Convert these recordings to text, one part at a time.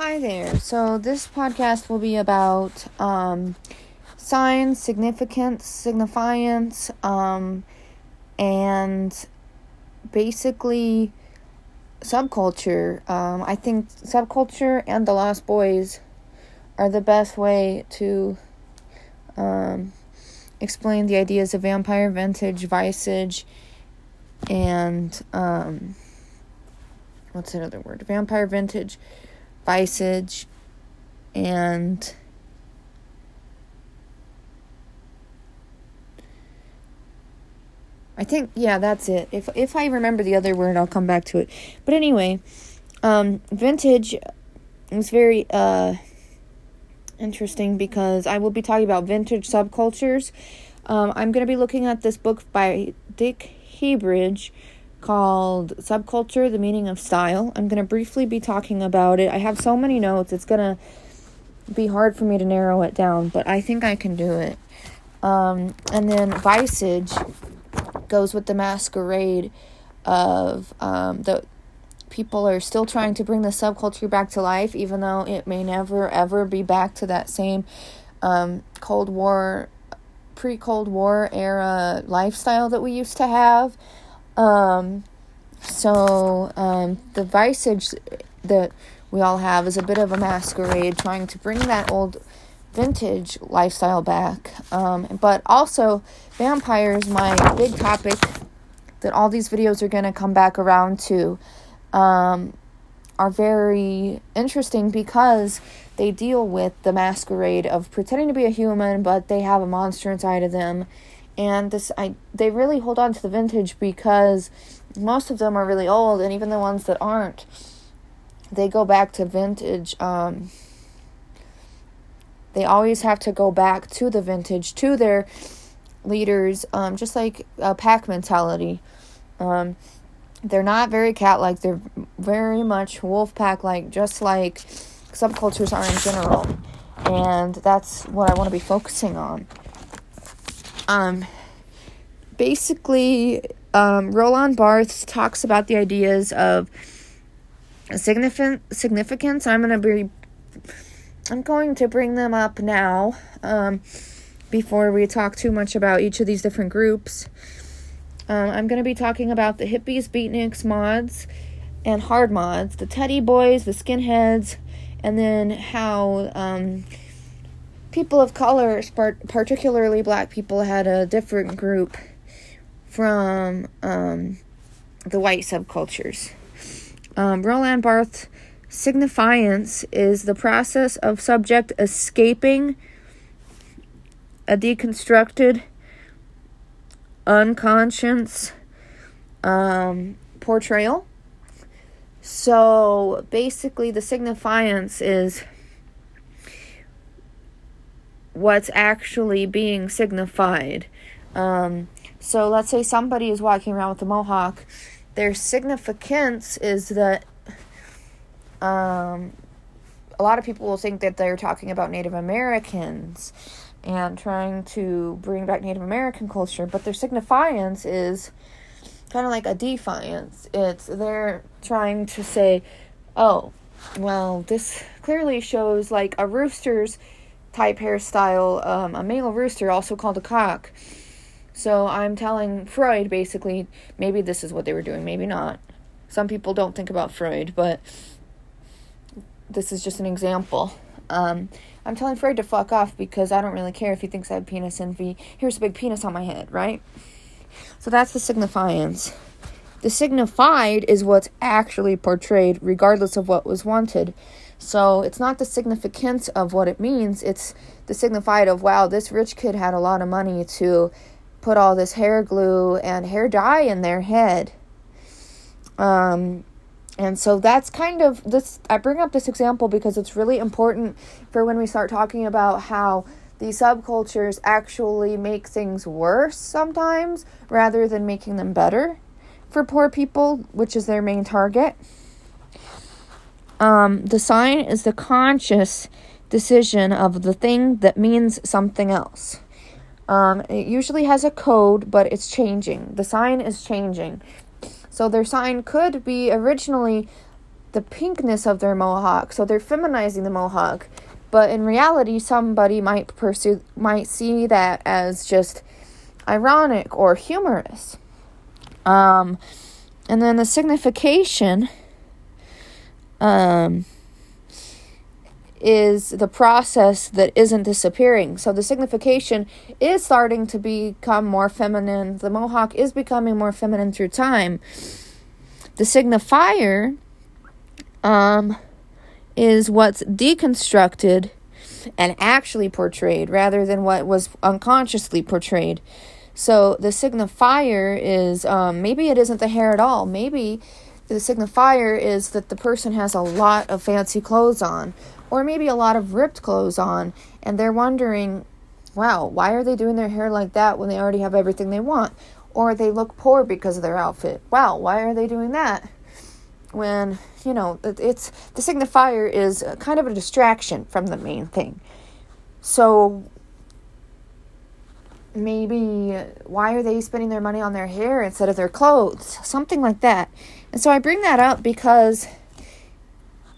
Hi there. So this podcast will be about um, signs, significance, signifiance, um, and basically subculture. Um, I think subculture and the Lost Boys are the best way to um, explain the ideas of vampire vintage, visage, and um, what's another word? Vampire vintage Visage, and I think yeah, that's it. If if I remember the other word, I'll come back to it. But anyway, um, vintage is very uh interesting because I will be talking about vintage subcultures. Um, I'm going to be looking at this book by Dick Hebdige called Subculture The Meaning of Style. I'm going to briefly be talking about it. I have so many notes, it's going to be hard for me to narrow it down, but I think I can do it. Um, and then Visage goes with the masquerade of um, the people are still trying to bring the subculture back to life, even though it may never ever be back to that same um, Cold War, pre Cold War era lifestyle that we used to have. Um, so um, the visage that we all have is a bit of a masquerade, trying to bring that old vintage lifestyle back. Um, but also, vampires, my big topic that all these videos are going to come back around to, um, are very interesting because they deal with the masquerade of pretending to be a human, but they have a monster inside of them and this I they really hold on to the vintage because most of them are really old and even the ones that aren't they go back to vintage um, they always have to go back to the vintage to their leaders um, just like a pack mentality. Um, they're not very cat like they're very much wolf pack like just like subcultures are in general and that's what i want to be focusing on um, basically, um, Roland Barthes talks about the ideas of significant significance. I'm gonna be, I'm going to bring them up now. Um, before we talk too much about each of these different groups, um, I'm gonna be talking about the hippies, beatniks, mods, and hard mods, the teddy boys, the skinheads, and then how um people of color, particularly black people, had a different group from um, the white subcultures. Um, Roland Barthes' signifiance is the process of subject escaping a deconstructed, unconscious um, portrayal. So basically, the signifiance is what's actually being signified. Um, so let's say somebody is walking around with a mohawk. Their significance is that um, a lot of people will think that they're talking about Native Americans and trying to bring back Native American culture, but their signifiance is kind of like a defiance. It's they're trying to say, oh, well, this clearly shows like a rooster's type hairstyle, um, a male rooster, also called a cock. So I'm telling Freud basically, maybe this is what they were doing, maybe not. Some people don't think about Freud, but this is just an example. Um, I'm telling Freud to fuck off because I don't really care if he thinks I have penis envy. Here's a big penis on my head, right? So that's the signifiance. The signified is what's actually portrayed, regardless of what was wanted. So it's not the significance of what it means, it's the signified of, wow, this rich kid had a lot of money to put all this hair glue and hair dye in their head. Um, and so that's kind of this. I bring up this example because it's really important for when we start talking about how these subcultures actually make things worse sometimes rather than making them better for poor people, which is their main target. Um, the sign is the conscious decision of the thing that means something else. Um, it usually has a code, but it's changing. The sign is changing. So their sign could be originally the pinkness of their mohawk. So they're feminizing the mohawk. But in reality, somebody might pursue might see that as just ironic or humorous. Um, and then the signification um, is the process that isn't disappearing. So the signification is starting to become more feminine. The mohawk is becoming more feminine through time. The signifier um, is what's deconstructed and actually portrayed rather than what was unconsciously portrayed. So the signifier is um, maybe it isn't the hair at all. Maybe the signifier is that the person has a lot of fancy clothes on, or maybe a lot of ripped clothes on, and they're wondering, wow, why are they doing their hair like that when they already have everything they want? Or they look poor because of their outfit. Wow, why are they doing that? When, you know, it's the signifier is kind of a distraction from the main thing. So maybe why are they spending their money on their hair instead of their clothes? Something like that. And so I bring that up because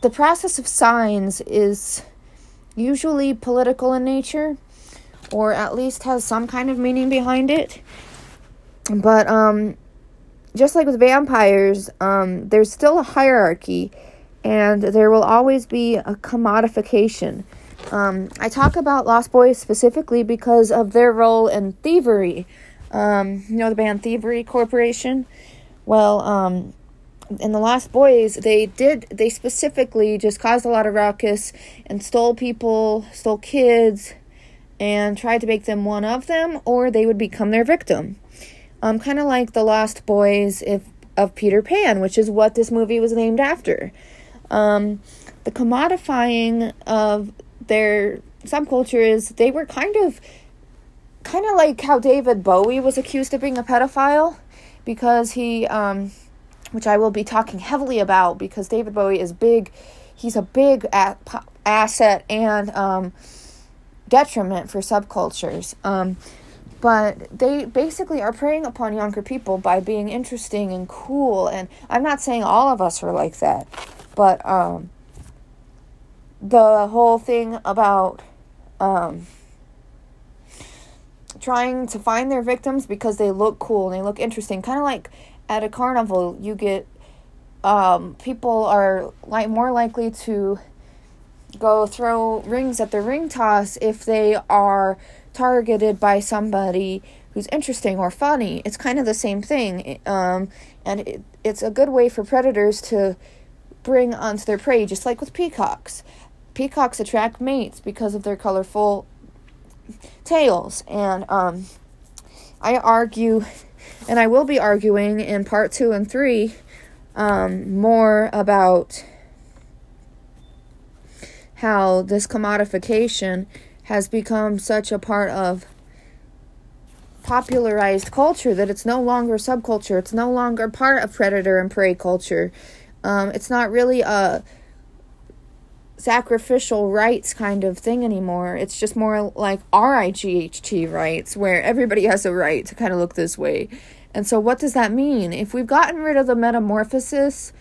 the process of signs is usually political in nature or at least has some kind of meaning behind it. But um just like with vampires, um there's still a hierarchy and there will always be a commodification. Um, I talk about Lost Boys specifically because of their role in thievery. Um, you know the band Thievery Corporation? Well, um, in the Lost Boys, they did they specifically just caused a lot of ruckus and stole people, stole kids, and tried to make them one of them, or they would become their victim. Um, kind of like the Lost Boys if of Peter Pan, which is what this movie was named after. Um, the commodifying of their subculture is they were kind of kind of like how David Bowie was accused of being a pedophile because he um, which I will be talking heavily about because David Bowie is big. He's a big asset and um, detriment for subcultures. Um, but they basically are preying upon younger people by being interesting and cool. And I'm not saying all of us are like that, but um, the whole thing about um, trying to find their victims because they look cool and they look interesting, kind of like at a carnival, you get um, people are like more likely to go throw rings at the ring toss if they are targeted by somebody who's interesting or funny. It's kind of the same thing, um, and it, it's a good way for predators to bring onto their prey, just like with peacocks. Peacocks attract mates because of their colorful tails, and um, I argue and I will be arguing in part two and three um, more about how this commodification has become such a part of popularized culture that it's no longer subculture. It's no longer part of predator and prey culture. Um, it's not really a sacrificial rights kind of thing anymore. It's just more like RIGHT rights, where everybody has a right to kind of look this way. And so, what does that mean? If we've gotten rid of the metamorphosis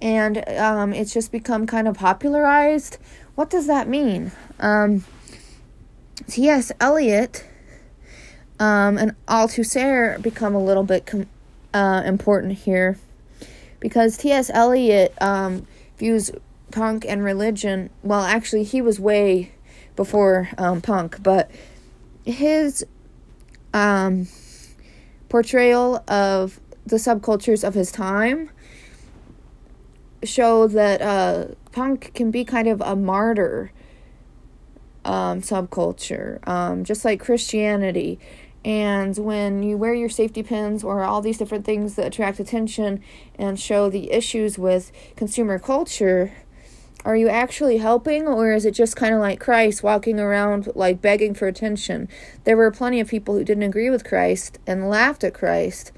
and um, it's just become kind of popularized, what does that mean? Um, T.S. Eliot um, and Althusser become a little bit com- uh, important here because T.S. Eliot um, views punk and religion. Well, actually, he was way before um, punk, but his um, portrayal of the subcultures of his time show that uh, punk can be kind of a martyr um, subculture, um, just like Christianity. And when you wear your safety pins or all these different things that attract attention and show the issues with consumer culture, are you actually helping or is it just kind of like Christ walking around like begging for attention? There were plenty of people who didn't agree with Christ and laughed at Christ.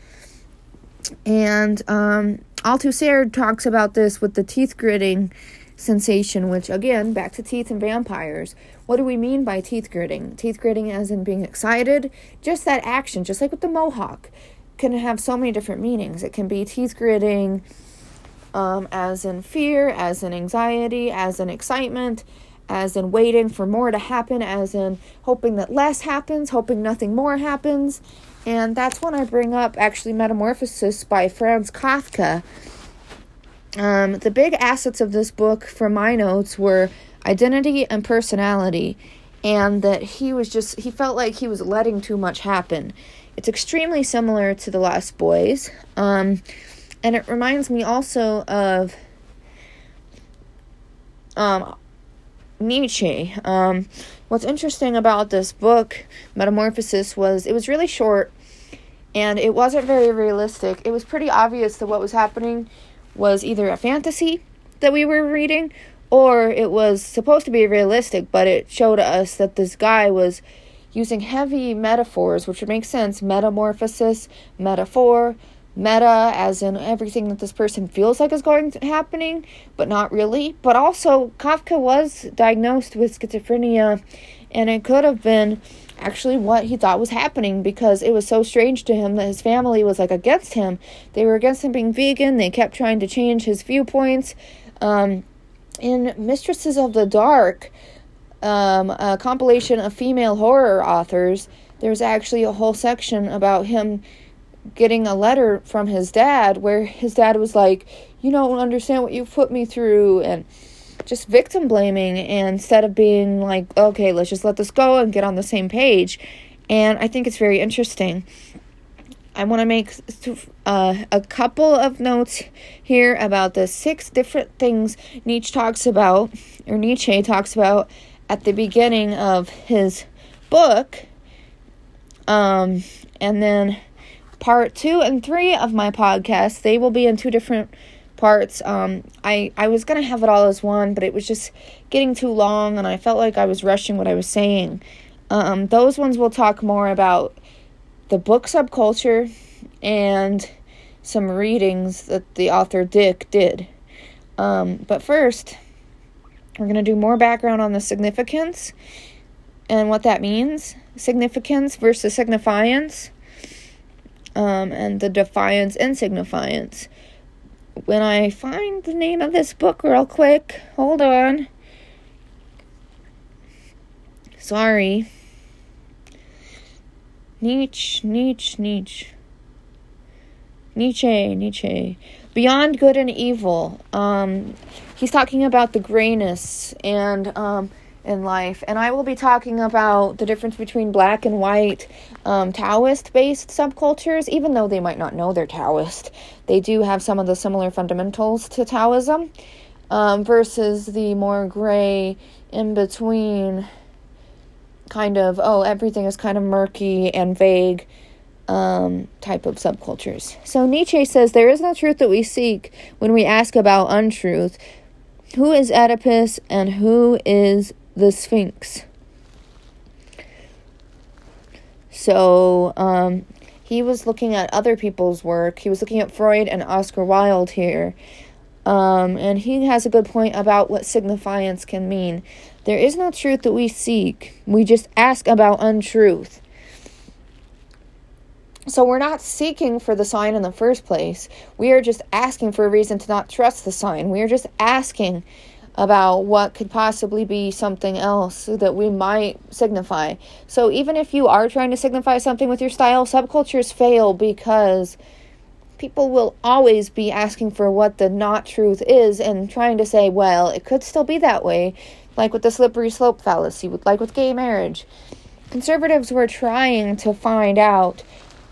And um, Althusser talks about this with the teeth gritting sensation, which again, back to teeth and vampires. What do we mean by teeth gritting? Teeth gritting as in being excited, just that action, just like with the mohawk, can have so many different meanings. It can be teeth gritting um, as in fear, as in anxiety, as in excitement, as in waiting for more to happen, as in hoping that less happens, hoping nothing more happens. And that's when I bring up actually Metamorphosis by Franz Kafka. Um, the big assets of this book, from my notes, were identity and personality, and that he was just, he felt like he was letting too much happen. It's extremely similar to The Lost Boys, um, and it reminds me also of um, Nietzsche. Um, what's interesting about this book, Metamorphosis, was it was really short and it wasn't very realistic. It was pretty obvious that what was happening was either a fantasy that we were reading or it was supposed to be realistic, but it showed us that this guy was using heavy metaphors, which would make sense metamorphosis, metaphor, meta as in everything that this person feels like is going to happening but not really. But also kafka was diagnosed with schizophrenia and it could have been actually what he thought was happening because it was so strange to him that his family was like against him. They were against him being vegan. They kept trying to change his viewpoints. Um, in mistresses of the dark um, a compilation of female horror authors there's actually a whole section about him getting a letter from his dad where his dad was like, You don't understand what you've put me through, and just victim blaming instead of being like, Okay, let's just let this go and get on the same page. And I think it's very interesting. I want to make uh, a couple of notes here about the six different things Nietzsche talks about, or Nietzsche talks about at the beginning of his book. Um, and then part two and three of my podcast. They will be in two different parts. Um, I I was gonna have it all as one, but it was just getting too long, and I felt like I was rushing what I was saying. Um, those ones will talk more about the book subculture and some readings that the author Dick did. Um, but first, we're going to do more background on the significance and what that means significance versus signifiance um, and the defiance and signifiance. When I find the name of this book real quick, hold on. Sorry. Nietzsche, Nietzsche, Nietzsche. Nietzsche, Nietzsche. Beyond good and evil. Um, he's talking about the grayness and um, in life. And I will be talking about the difference between black and white um, Taoist based subcultures, even though they might not know they're Taoist. They do have some of the similar fundamentals to Taoism um, versus the more gray, in between kind of, oh, everything is kind of murky and vague. Um, type of subcultures. So Nietzsche says there is no truth that we seek when we ask about untruth. Who is Oedipus and who is the Sphinx. So um, he was looking at other people's work. He was looking at Freud and Oscar Wilde here. Um, and he has a good point about what signifiance can mean. There is no truth that we seek, we just ask about untruth. So we're not seeking for the sign in the first place. We are just asking for a reason to not trust the sign. We are just asking about what could possibly be something else that we might signify. So even if you are trying to signify something with your style, subcultures fail because people will always be asking for what the not truth is and trying to say, well, it could still be that way, like with the slippery slope fallacy, like with gay marriage. Conservatives were trying to find out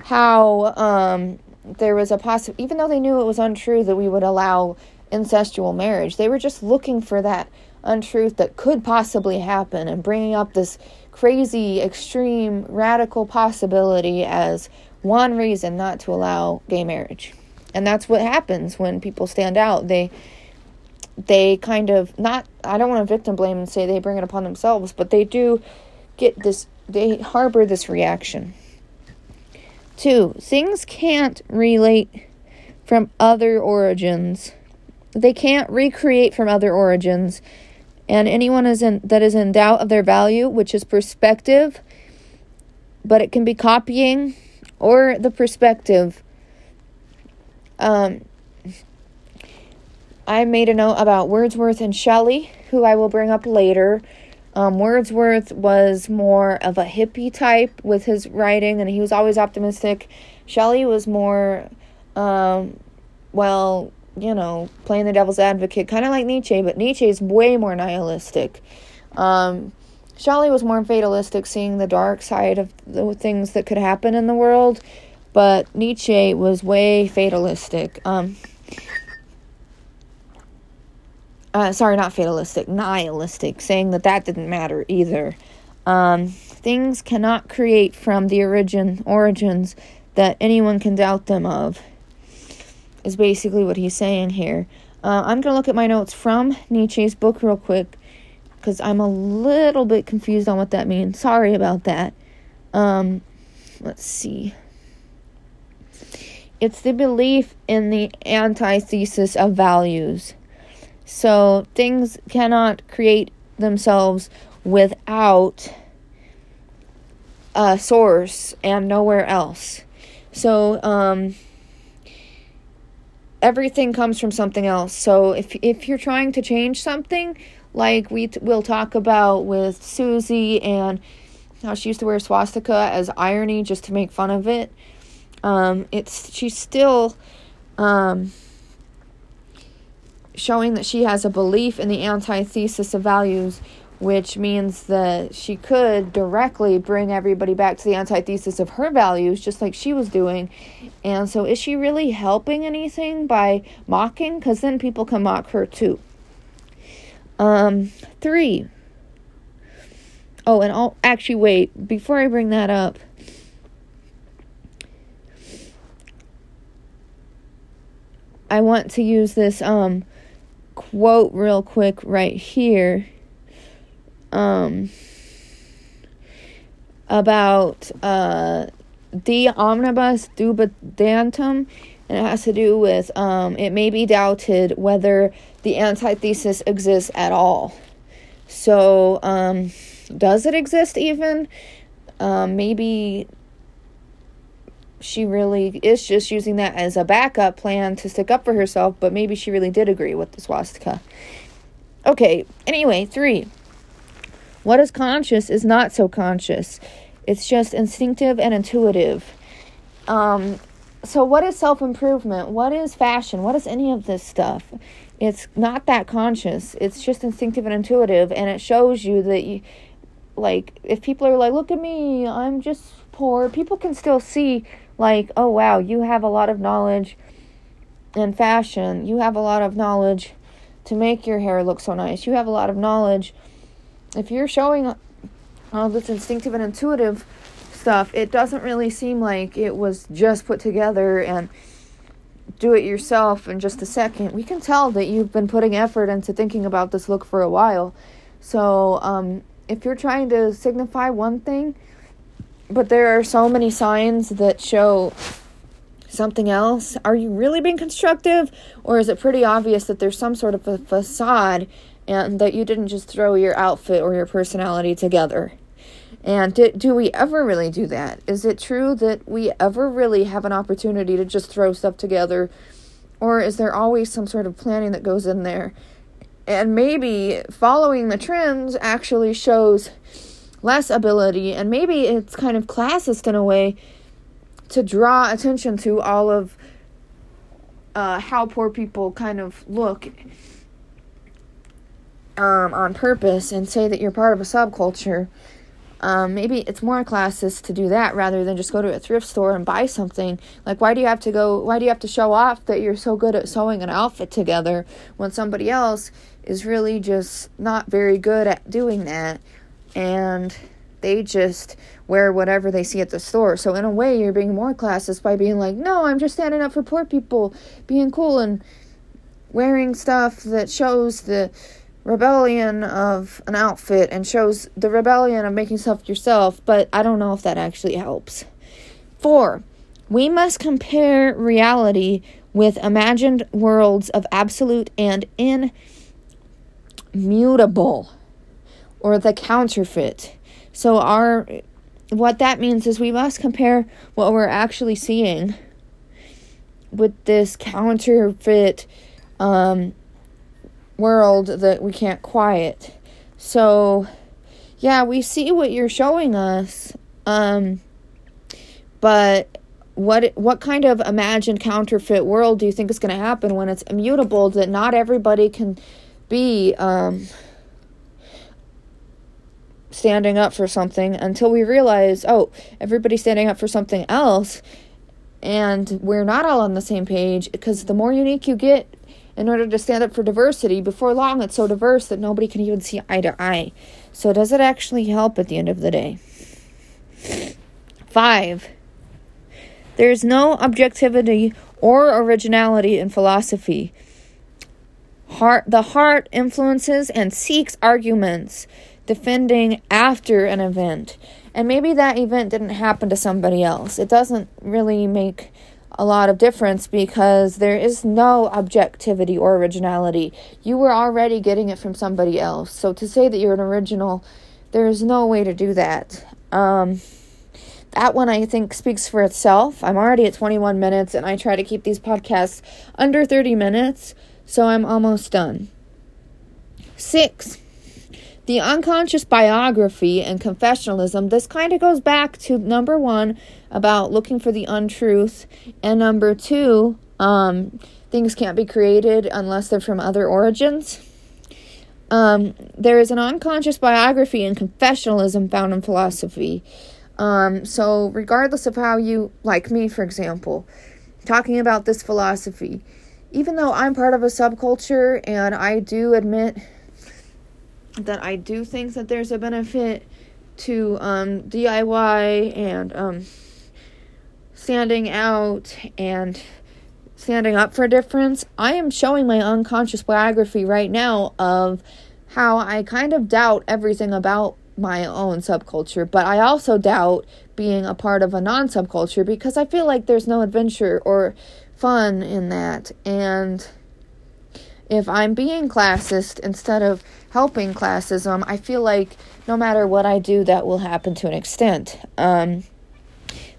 how um, there was a possible, even though they knew it was untrue that we would allow incestual marriage. They were just looking for that untruth that could possibly happen and bringing up this crazy, extreme, radical possibility as one reason not to allow gay marriage. And that's what happens when people stand out. They they kind of not I don't want to victim blame and say they bring it upon themselves, but they do get this they harbor this reaction. Two, things can't relate from other origins they can't recreate from other origins. And anyone is in, that is in doubt of their value, which is perspective, but it can be copying or the perspective. Um, I made a note about Wordsworth and Shelley, who I will bring up later. Um, Wordsworth was more of a hippie type with his writing, and he was always optimistic. Shelley was more, um, well, you know, playing the devil's advocate, kind of like Nietzsche, but Nietzsche is way more nihilistic. Um, Shelley was more fatalistic, seeing the dark side of the things that could happen in the world, but Nietzsche was way fatalistic. Um, uh, sorry, not fatalistic, nihilistic, saying that that didn't matter either. Um, things cannot create from the origin origins that anyone can doubt them of. Is basically what he's saying here. Uh, I'm gonna look at my notes from Nietzsche's book real quick because I'm a little bit confused on what that means. Sorry about that. Um, let's see. It's the belief in the antithesis of values. So things cannot create themselves without a source and nowhere else. So um, everything comes from something else. So if if you're trying to change something, like we t- will talk about with Susie and how she used to wear swastika as irony just to make fun of it. Um, it's she's still um, showing that she has a belief in the antithesis of values, which means that she could directly bring everybody back to the antithesis of her values, just like she was doing. And so, is she really helping anything by mocking? Because then people can mock her too. Um, three. Oh, and I'll actually wait before I bring that up. I want to use this um quote real quick right here um, about uh, the omnibus dubitandum, and it has to do with um, it may be doubted whether the antithesis exists at all. So, um, does it exist even? Um, maybe she really is just using that as a backup plan to stick up for herself, but maybe she really did agree with the swastika. Okay, anyway, three. What is conscious is not so conscious. It's just instinctive and intuitive. Um, so, what is self improvement? What is fashion? What is any of this stuff? It's not that conscious. It's just instinctive and intuitive, and it shows you that you, like, if people are like, look at me, I'm just poor, people can still see like, oh wow, you have a lot of knowledge in fashion. You have a lot of knowledge to make your hair look so nice. You have a lot of knowledge. If you're showing all this instinctive and intuitive stuff, it doesn't really seem like it was just put together and do it yourself in just a second. We can tell that you've been putting effort into thinking about this look for a while. So, um, if you're trying to signify one thing, but there are so many signs that show something else. Are you really being constructive, or is it pretty obvious that there's some sort of a facade and that you didn't just throw your outfit or your personality together? And do, do we ever really do that? Is it true that we ever really have an opportunity to just throw stuff together? Or is there always some sort of planning that goes in there? And maybe following the trends actually shows less ability, and maybe it's kind of classist in a way to draw attention to all of uh, how poor people kind of look um, on purpose and say that you're part of a subculture. Um, maybe it's more classist to do that rather than just go to a thrift store and buy something. Like, why do you have to go? Why do you have to show off that you're so good at sewing an outfit together when somebody else is really just not very good at doing that? and they just wear whatever they see at the store. So in a way, you're being more classist by being like, "No, I'm just standing up for poor people, being cool and wearing stuff that shows the rebellion of an outfit and shows the rebellion of making stuff yourself." But I don't know if that actually helps. 4. We must compare reality with imagined worlds of absolute and immutable or the counterfeit. So our what that means is we must compare what we're actually seeing with this counterfeit um, world that we can't quiet. So, yeah, we see what you're showing us. Um, but what what kind of imagined counterfeit world do you think is going to happen when it's immutable that not everybody can be um, standing up for something until we realize oh everybody's standing up for something else and we're not all on the same page because the more unique you get in order to stand up for diversity before long it's so diverse that nobody can even see eye to eye so does it actually help at the end of the day five there's no objectivity or originality in philosophy. Heart, the heart influences and seeks arguments defending after an event. And maybe that event didn't happen to somebody else. It doesn't really make a lot of difference because there is no objectivity or originality. You were already getting it from somebody else. So to say that you're an original, there is no way to do that. Um, that one I think speaks for itself. I'm already at 21 minutes and I try to keep these podcasts under 30 minutes, so I'm almost done. Six, the unconscious biography and confessionalism. This kind of goes back to number one about looking for the untruth, and number two, um, things can't be created unless they're from other origins. Um, there is an unconscious biography and confessionalism found in philosophy. Um, so, regardless of how you, like me, for example, talking about this philosophy, even though I'm part of a subculture and I do admit that I do think that there's a benefit to um, DIY and um, standing out and standing up for a difference, I am showing my unconscious biography right now of how I kind of doubt everything about my own subculture, but I also doubt being a part of a non subculture because I feel like there's no adventure or fun in that. And if I'm being classist instead of helping classism, I feel like no matter what I do, that will happen to an extent. Um,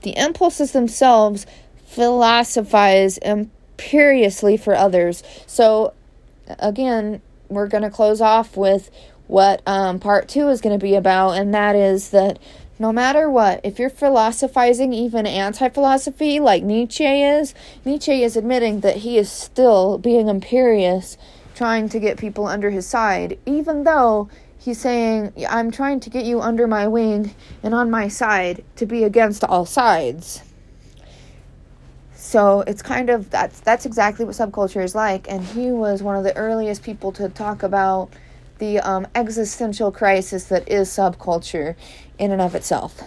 the impulses themselves philosophize imperiously for others. So, again, we're going to close off with what um, part two is going to be about, and that is that no matter what, if you're philosophizing even anti philosophy like Nietzsche is, Nietzsche is admitting that he is still being imperious, trying to get people under his side, even though he's saying, I'm trying to get you under my wing and on my side to be against all sides. So it's kind of that's that's exactly what subculture is like, and he was one of the earliest people to talk about the um, existential crisis that is subculture in and of itself.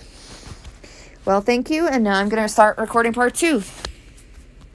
Well, thank you, and now I'm to start recording part two.